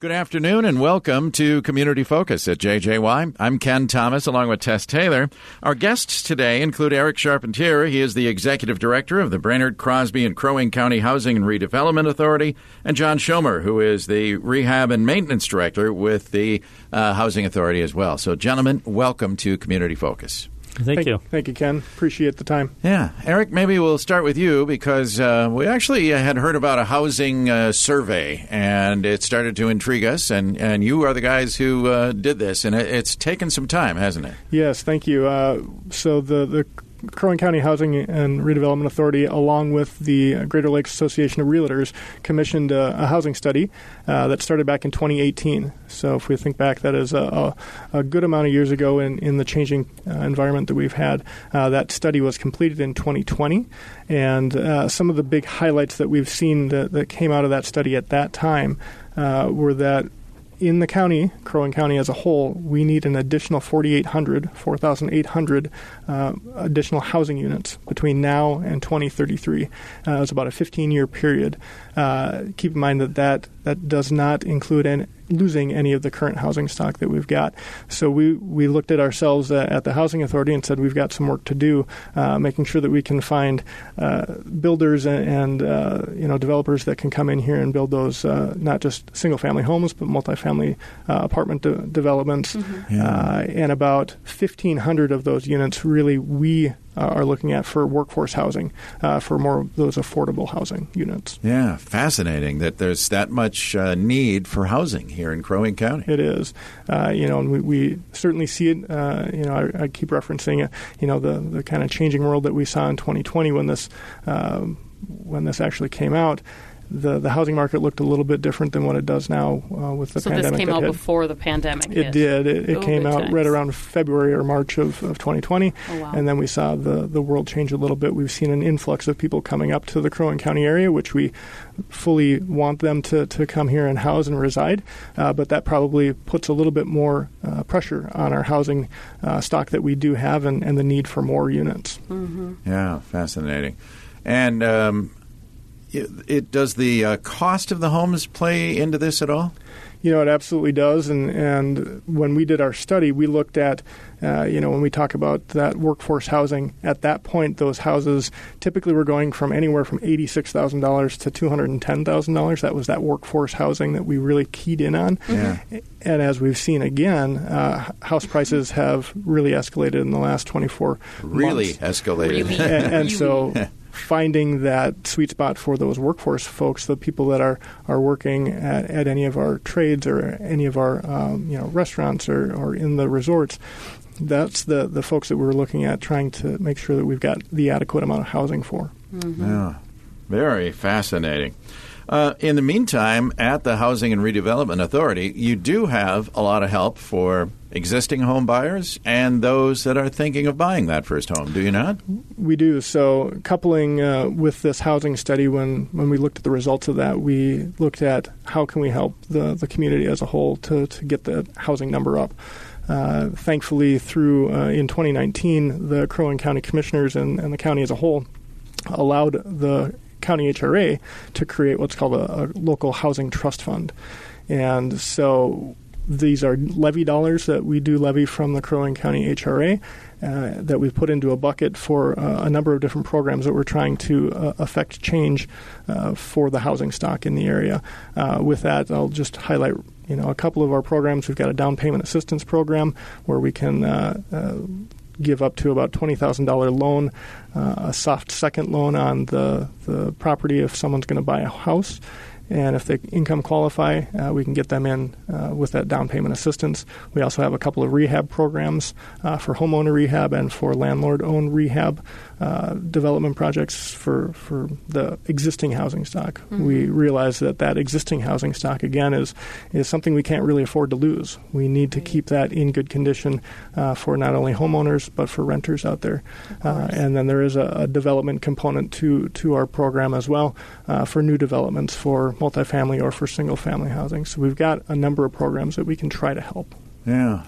Good afternoon and welcome to Community Focus at JJY. I'm Ken Thomas along with Tess Taylor. Our guests today include Eric Charpentier. He is the executive director of the Brainerd, Crosby, and Crow Wing County Housing and Redevelopment Authority, and John Schomer, who is the rehab and maintenance director with the uh, Housing Authority as well. So, gentlemen, welcome to Community Focus. Thank, you. Thank you, Ken. Appreciate the time. Yeah. Eric, maybe we'll start with you because uh, we actually had heard about a housing uh, survey and it started to intrigue us. And, and you are the guys who uh, did this, and it, it's taken some time, hasn't it? Yes, thank you. Uh, so the, the Crow County Housing and Redevelopment Authority, along with the Greater Lakes Association of Realtors, commissioned a, a housing study uh, that started back in 2018. So, if we think back, that is a, a, a good amount of years ago in, in the changing uh, environment that we've had. Uh, that study was completed in 2020, and uh, some of the big highlights that we've seen that, that came out of that study at that time uh, were that in the county, Crow Wing County as a whole, we need an additional 4,800, 4,800 uh, additional housing units between now and 2033. Uh, it's about a 15 year period. Uh, keep in mind that, that that does not include any, losing any of the current housing stock that we've got. So we, we looked at ourselves uh, at the Housing Authority and said we've got some work to do, uh, making sure that we can find uh, builders and, and uh, you know developers that can come in here and build those uh, not just single family homes but multifamily uh, apartment de- developments. Mm-hmm. Yeah. and about 1,500 of those units really we uh, are looking at for workforce housing, uh, for more of those affordable housing units. Yeah, fascinating that there's that much uh, need for housing here in Crow Wing County. It is, uh, you know, and we, we certainly see it. Uh, you know, I, I keep referencing, uh, you know, the the kind of changing world that we saw in 2020 when this um, when this actually came out the the housing market looked a little bit different than what it does now uh, with the so pandemic. So this came out hit. before the pandemic. It hit. did. It, it oh, came out times. right around February or March of, of 2020, oh, wow. and then we saw the the world change a little bit. We've seen an influx of people coming up to the Crow Wing County area, which we fully want them to, to come here and house and reside, uh, but that probably puts a little bit more uh, pressure on our housing uh, stock that we do have and, and the need for more units. Mm-hmm. Yeah, fascinating. And um, it, it, does the uh, cost of the homes play into this at all? You know, it absolutely does. And and when we did our study, we looked at, uh, you know, when we talk about that workforce housing, at that point, those houses typically were going from anywhere from eighty-six thousand dollars to two hundred and ten thousand dollars. That was that workforce housing that we really keyed in on. Yeah. And as we've seen again, uh, house prices have really escalated in the last twenty-four. Really months. escalated. Really? and, and so finding that sweet spot for those workforce folks, the people that are, are working at, at any of our trades or any of our um, you know restaurants or, or in the resorts, that's the, the folks that we're looking at trying to make sure that we've got the adequate amount of housing for. Mm-hmm. Yeah, very fascinating. Uh, in the meantime, at the Housing and Redevelopment Authority, you do have a lot of help for existing home buyers and those that are thinking of buying that first home, do you not? We do. So, coupling uh, with this housing study, when, when we looked at the results of that, we looked at how can we help the, the community as a whole to, to get the housing number up. Uh, thankfully, through uh, in 2019, the Crow Wing County Commissioners and, and the county as a whole allowed the county HRA to create what's called a, a, local housing trust fund. And so these are levy dollars that we do levy from the Crow Wing County HRA uh, that we've put into a bucket for uh, a number of different programs that we're trying to uh, affect change uh, for the housing stock in the area. Uh, with that, I'll just highlight you know a couple of our programs. We've got a down payment assistance program where we can uh, give up to about twenty thousand dollar loan, uh, a soft second loan on the the property if someone's going to buy a house. And if they income qualify, uh, we can get them in uh, with that down payment assistance. We also have a couple of rehab programs uh, for homeowner rehab and for landlord owned rehab uh, development projects for, for the existing housing stock. Mm-hmm. We realize that that existing housing stock, again, is, is something we can't really afford to lose. We need to keep that in good condition uh, for not only homeowners but for renters out there. Uh, and then there is a, a, development component to, to our program as well for new developments for multifamily or for single family housing. So we've got a number of programs that we can try to help. Yeah.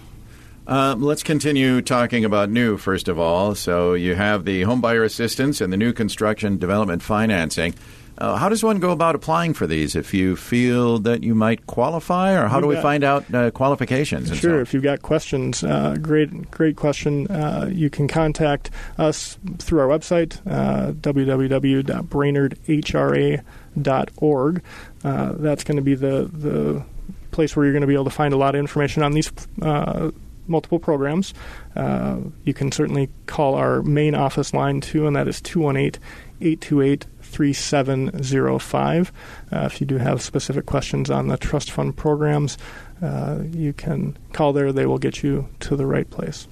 Um, let's continue talking about new, first of all. So you have the homebuyer assistance and the new construction development financing. Uh, how does one go about applying for these if you feel that you might qualify, or how do we find out uh, qualifications? sure, so if you've got questions, uh, great, great question. Uh, you can contact us through our website, uh, www.brainerdhra.org. Uh, that's going to be the the place where you're going to be able to find a lot of information on these uh, multiple programs. Uh, you can certainly call our main office line too, and that is 218 828 3705. Uh, if you do have specific questions on the trust fund programs, uh, you can call there. They will get you to the right place.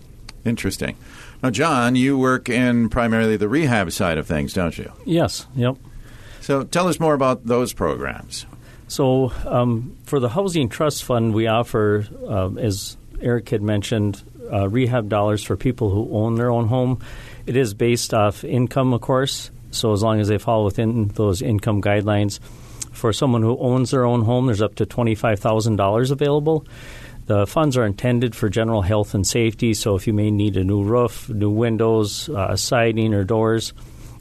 Interesting. Now, John, you work in primarily the rehab side of things, don't you? Yes, yep. So tell us more about those programs. So, um, for the Housing Trust Fund, we offer, uh, as Eric had mentioned, uh, rehab dollars for people who own their own home. It is based off income, of course, so as long as they fall within those income guidelines, for someone who owns their own home, there's up to $25,000 available. The funds are intended for general health and safety, so if you may need a new roof, new windows, uh, siding or doors,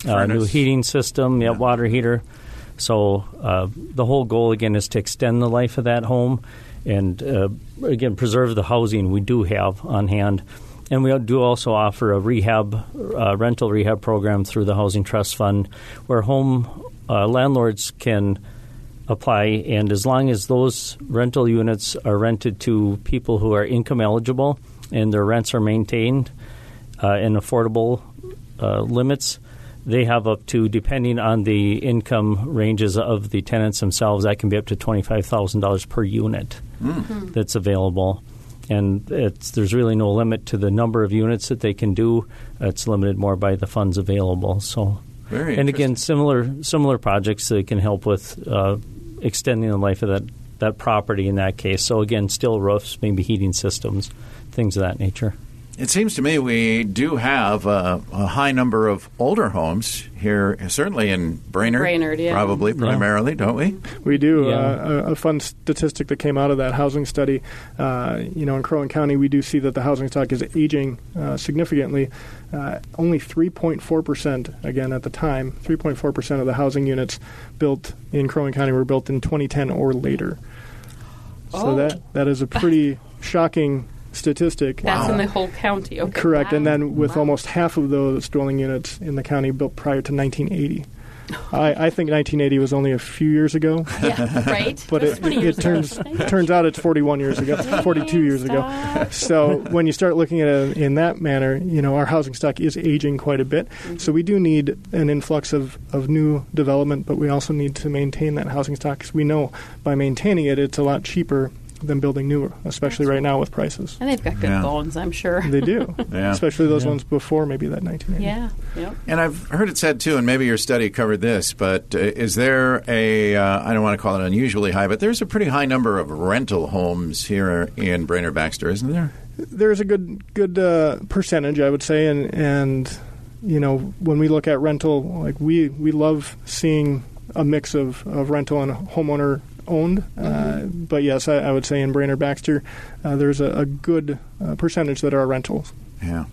uh, new heating system, yeah, water heater. So uh, the whole goal again is to extend the life of that home and uh, again preserve the housing we do have on hand. And we do also offer a rehab, uh, rental rehab program through the Housing Trust Fund, where home uh, landlords can apply, and as long as those rental units are rented to people who are income eligible and their rents are maintained uh, in affordable uh, limits, they have up to, depending on the income ranges of the tenants themselves, that can be up to $25,000 per unit mm. that's available and there's really no limit to the number of units that they can do. It's limited more by the funds available. So, Very and again, similar similar projects that can help with uh, extending the life of that that property in that case. So again, still roofs, maybe heating systems, things of that nature. It seems to me we do have a, a, high number of older homes here, certainly in Brainerd. Brainerd, yeah. Probably primarily, don't we? We do. Yeah. Uh, a, a, fun statistic that came out of that housing study, uh, you know, in Crow Wing County, we do see that the housing stock is aging uh, significantly. Uh, only 3.4%, again, at the time, 3.4% of the housing units built in Crow Wing County were built in 2010 or later. So oh. that, that is a pretty shocking statistic. That's wow. in the whole county. Okay. Correct. Wow. And then with wow. almost half of those dwelling units in the county built prior to 1980. I, I, think 1980 was only a few years ago. Yeah, right. but it, it turns turns out it's 41 years ago, 42 years ago. So when you start looking at it in that manner, you know our housing stock is aging quite a bit. Mm-hmm. So we do need an influx of, of new development, but we also need to maintain that housing stock because we know by maintaining it, it's a lot cheaper than building new, especially right now with prices. And they've got good yeah. bones, I'm sure. They do, yeah. especially those yeah. ones before maybe that 1980. Yeah, yep. And I've heard it said too, and maybe your study covered this, but uh, is there a uh, I don't want to call it unusually high, but there's a pretty high number of rental homes here in Brainerd Baxter, isn't there? There's a good good uh, percentage, I would say, and and you know when we look at rental, like we we love seeing a mix of, of rental and homeowner owned. Uh, mm-hmm. but yes, I, I, would say in Brainerd Baxter, uh, there's a, a good uh, percentage that are rentals. Yeah.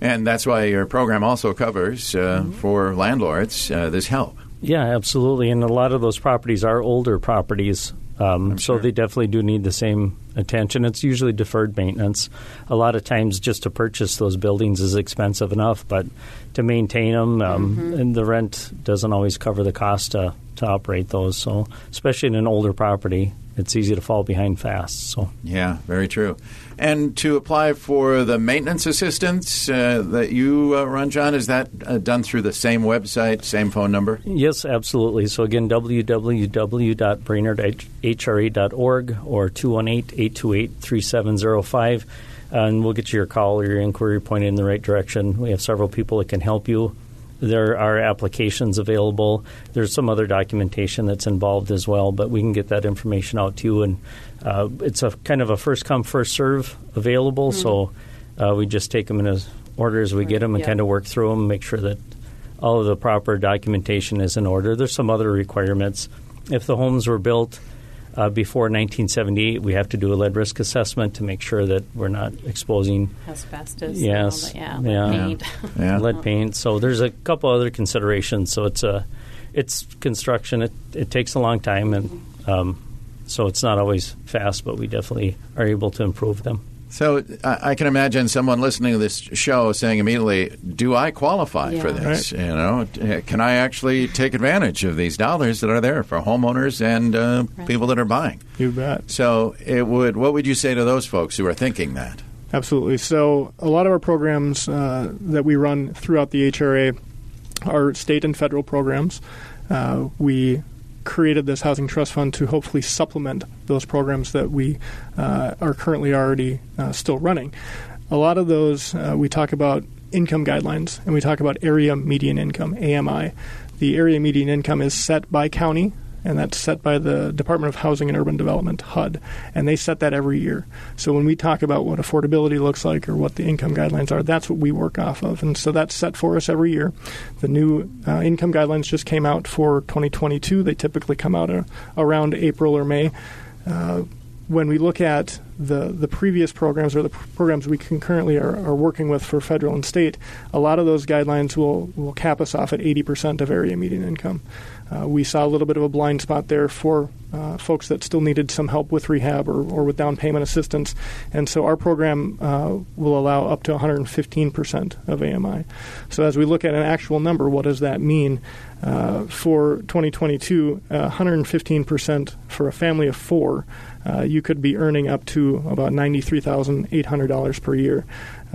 And that's why your program also covers uh, mm-hmm. for landlords uh, this help. Yeah, absolutely. And a lot of those properties are older properties. Um, so sure. they definitely do need the same attention. It's usually deferred maintenance. A lot of times, just to purchase those buildings is expensive enough, but to maintain them um, mm-hmm. and the rent doesn't always cover the cost to, to operate those. So, especially in an older property, it's easy to fall behind fast. So yeah, very true. And to apply for the maintenance assistance uh, that you uh, run, John, is that uh, done through the same website, same phone number? Yes, absolutely. So again, www.brainerdhra.org or 218-828-3705. And we'll get you your call or your inquiry pointed in the right direction. We have several people that can help you there are applications available. There's some other documentation that's involved as well, but we can get that information out to you. And uh, it's a kind of a first come first serve available. Mm-hmm. So uh, we just take them in as order as we right. get them and kind of work through them, make sure that all of the proper documentation is in order. There's some other requirements. If the homes were built Uh, before 1978, we have to do a lead risk assessment to make sure that we're not exposing Asbestos. Yes. and all that, yeah. Yeah. Paint. Yeah. lead paint. So there's a couple other considerations. So it's a it's construction. It it takes a long time, and um, so it's not always fast, but we definitely are able to improve them. So I, I can imagine someone listening to this show saying immediately, "Do I qualify for Yeah. this? You know, can I actually take advantage of these dollars that are there for homeowners and uh, Right. people that are buying?" You bet. So it would. What would you say to those folks who are thinking that? Absolutely. So, a lot of our programs uh, that we run throughout the HRA are state and federal programs. Uh, we created this housing trust fund to hopefully supplement those programs that we uh, are currently already uh, still running. A lot of those uh, we talk about income guidelines and we talk about area median income AMI. The area median income is set by county and that's set by the Department of Housing and Urban Development HUD and they set that every year. So when we talk about what affordability looks like or what the income guidelines are, that's what we work off of and so that's set for us every year. The new uh, income guidelines just came out for 2022. They typically come out uh, around April or May. Uh, when we look at the, the previous programs or the pr- programs we concurrently are, are working with for federal and state, a lot of those guidelines will, will cap us off at 80% of area median income. Uh, we saw a little bit of a blind spot there for uh, folks that still needed some help with rehab or, or with down payment assistance. And so our program uh, will allow up to 115% of AMI. So as we look at an actual number, what does that mean? Uh, for 2022, uh, 115% for a family of four, uh, you could be earning up to about $93,800 per year.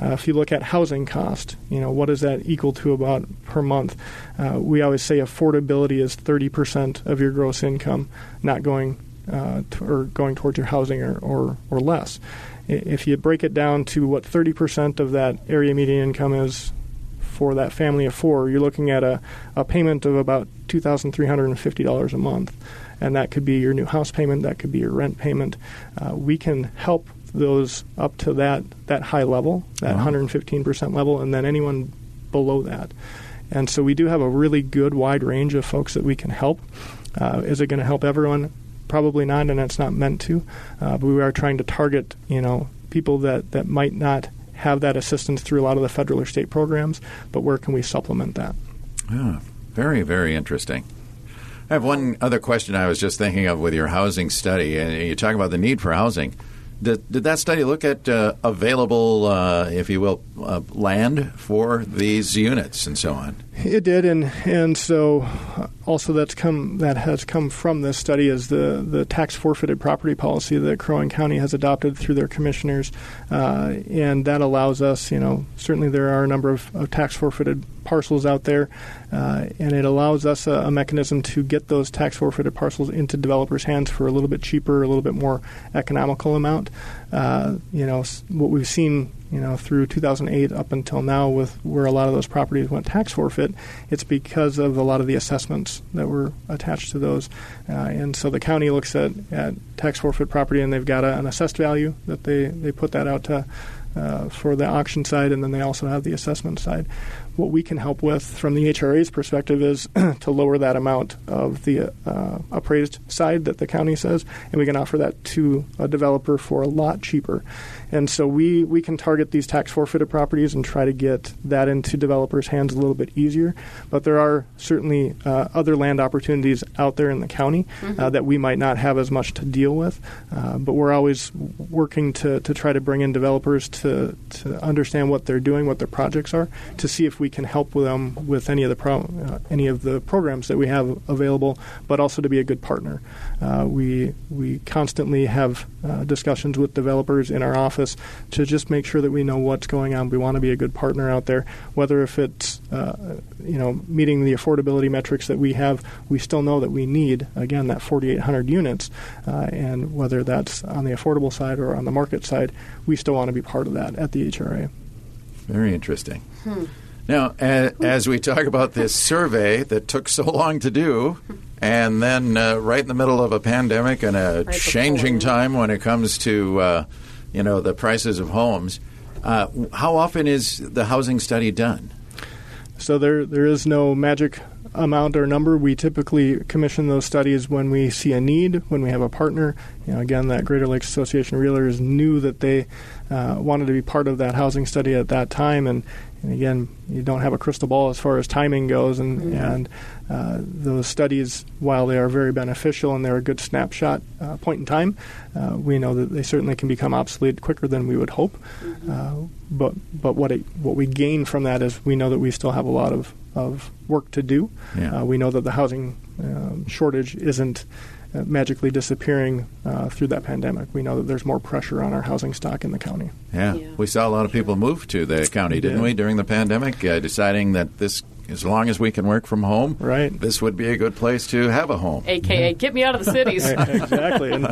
Uh, if you look at housing cost, you know what does that equal to about per month? Uh, we always say affordability is 30% of your gross income, not going uh, or going towards your housing or, or, or less. If you break it down to what 30% of that area median income is for that family of four, you're looking at a, a payment of about $2,350 a month. And that could be your new house payment, that could be your rent payment. Uh, we can help those up to that, that high level, that Wow. 115% level, and then anyone below that. And so we do have a really good wide range of folks that we can help. Uh, is it going to help everyone? Probably not, and it's not meant to. Uh, but we are trying to target, you know, people that, that might not have that assistance through a lot of the federal or state programs. But where can we supplement that? Ah, very, very interesting. I have one other question I was just thinking of with your housing study. And you talk about the need for housing. Did, did that study look at uh, available, uh, if you will, uh, land for these units and so on? It did, and and so uh, also that's come that has come from this study is the the tax forfeited property policy that Crow Wing County has adopted through their commissioners, uh, and that allows us, you know, certainly there are a number of, of tax forfeited parcels out there, uh, and it allows us a, a mechanism to get those tax forfeited parcels into developers' hands for a little bit cheaper, a little bit more economical amount. Uh, you know, what we've seen you know, through 2008 up until now, with where a lot of those properties went tax forfeit, it's because of a lot of the assessments that were attached to those. Uh, and so the county looks at, at tax forfeit property, and they've got a, an assessed value that they, they put that out to. Uh, for the auction side, and then they also have the assessment side. What we can help with from the HRA's perspective is to lower that amount of the uh, appraised side that the county says, and we can offer that to a developer for a lot cheaper. And so we, we can target these tax forfeited properties and try to get that into developers' hands a little bit easier. But there are certainly uh, other land opportunities out there in the county uh, that we might not have as much to deal with. Uh, but we're always working to, to try to bring in developers to, to understand what they're doing, what their projects are, to see if we can help them with any of the pro, uh, any of the programs that we have available, but also to be a good partner. Uh, we we constantly have uh, discussions with developers in our office to just make sure that we know what's going on. We want to be a good partner out there, whether if it's uh, you know meeting the affordability metrics that we have. We still know that we need again that 4,800 units, uh, and whether that's on the affordable side or on the market side, we still want to be part of that at the HRA. Very interesting. Now, a- as we talk about this survey that took so long to do, and then uh, right in the middle of a pandemic and a before. changing time when it comes to uh, you know the prices of homes, uh, how often is the housing study done? So there there is no magic amount or number. We typically commission those studies when we see a need, when we have a partner. You know, again, that Greater Lakes Association Realtors knew that they uh, wanted to be part of that housing study at that time, and, and again, you don't have a crystal ball as far as timing goes, and mm-hmm. and uh, those studies, while they are very beneficial and they're a good snapshot uh, point in time, uh, we know that they certainly can become obsolete quicker than we would hope. Mm-hmm. Uh, but but what it, what we gain from that is we know that we still have a lot of, of work to do. Yeah. Uh, we know that the housing um, shortage isn't uh, magically disappearing uh, through that pandemic. We know that there's more pressure on our housing stock in the county. Yeah, yeah. we saw a lot of people move to the county, didn't yeah. we, during the pandemic, uh, deciding that this as long as we can work from home, right. this would be a good place to have a home. AKA, get me out of the cities. exactly. And,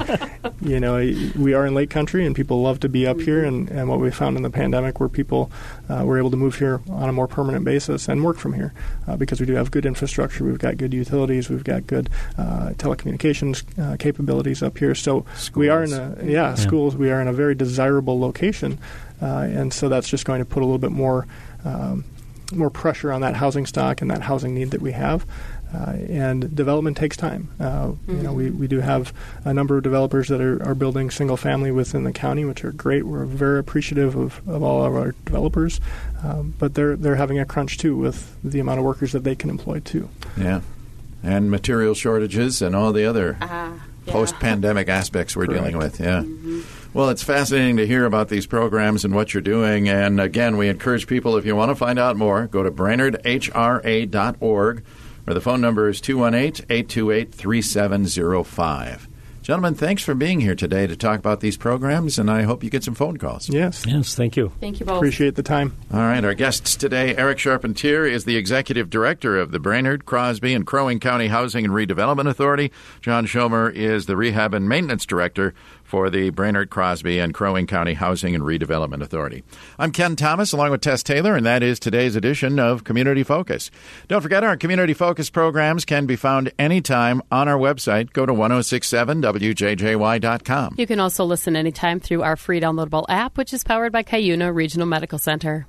you know, we are in lake country and people love to be up here. And, and what we found in the pandemic were people uh, were able to move here on a more permanent basis and work from here uh, because we do have good infrastructure. We've got good utilities. We've got good uh, telecommunications uh, capabilities up here. So schools. we are in a, yeah, yeah, schools. We are in a very desirable location. Uh, and so that's just going to put a little bit more um, more pressure on that housing stock and that housing need that we have. Uh, and development takes time. Uh, mm-hmm. You know, we, we do have a number of developers that are, are building single family within the county, which are great. We're very appreciative of, of all of our developers, um, but they're they're having a crunch too with the amount of workers that they can employ too. Yeah, and material shortages and all the other uh, yeah. post pandemic aspects we're Correct. dealing with. Yeah. Mm-hmm. Well, it's fascinating to hear about these programs and what you're doing. And again, we encourage people, if you want to find out more, go to brainerdhra.org, or the phone number is 218 828 3705. Gentlemen, thanks for being here today to talk about these programs, and I hope you get some phone calls. Yes. Yes, thank you. Thank you both. Appreciate the time. All right, our guests today, Eric Charpentier is the Executive Director of the Brainerd, Crosby, and Crow Wing County Housing and Redevelopment Authority. John Schomer is the Rehab and Maintenance Director for the Brainerd, Crosby, and Crow Wing County Housing and Redevelopment Authority. I'm Ken Thomas, along with Tess Taylor, and that is today's edition of Community Focus. Don't forget, our Community Focus programs can be found anytime on our website. Go to 1067wjjy.com. You can also listen anytime through our free downloadable app, which is powered by Cuyuna Regional Medical Center.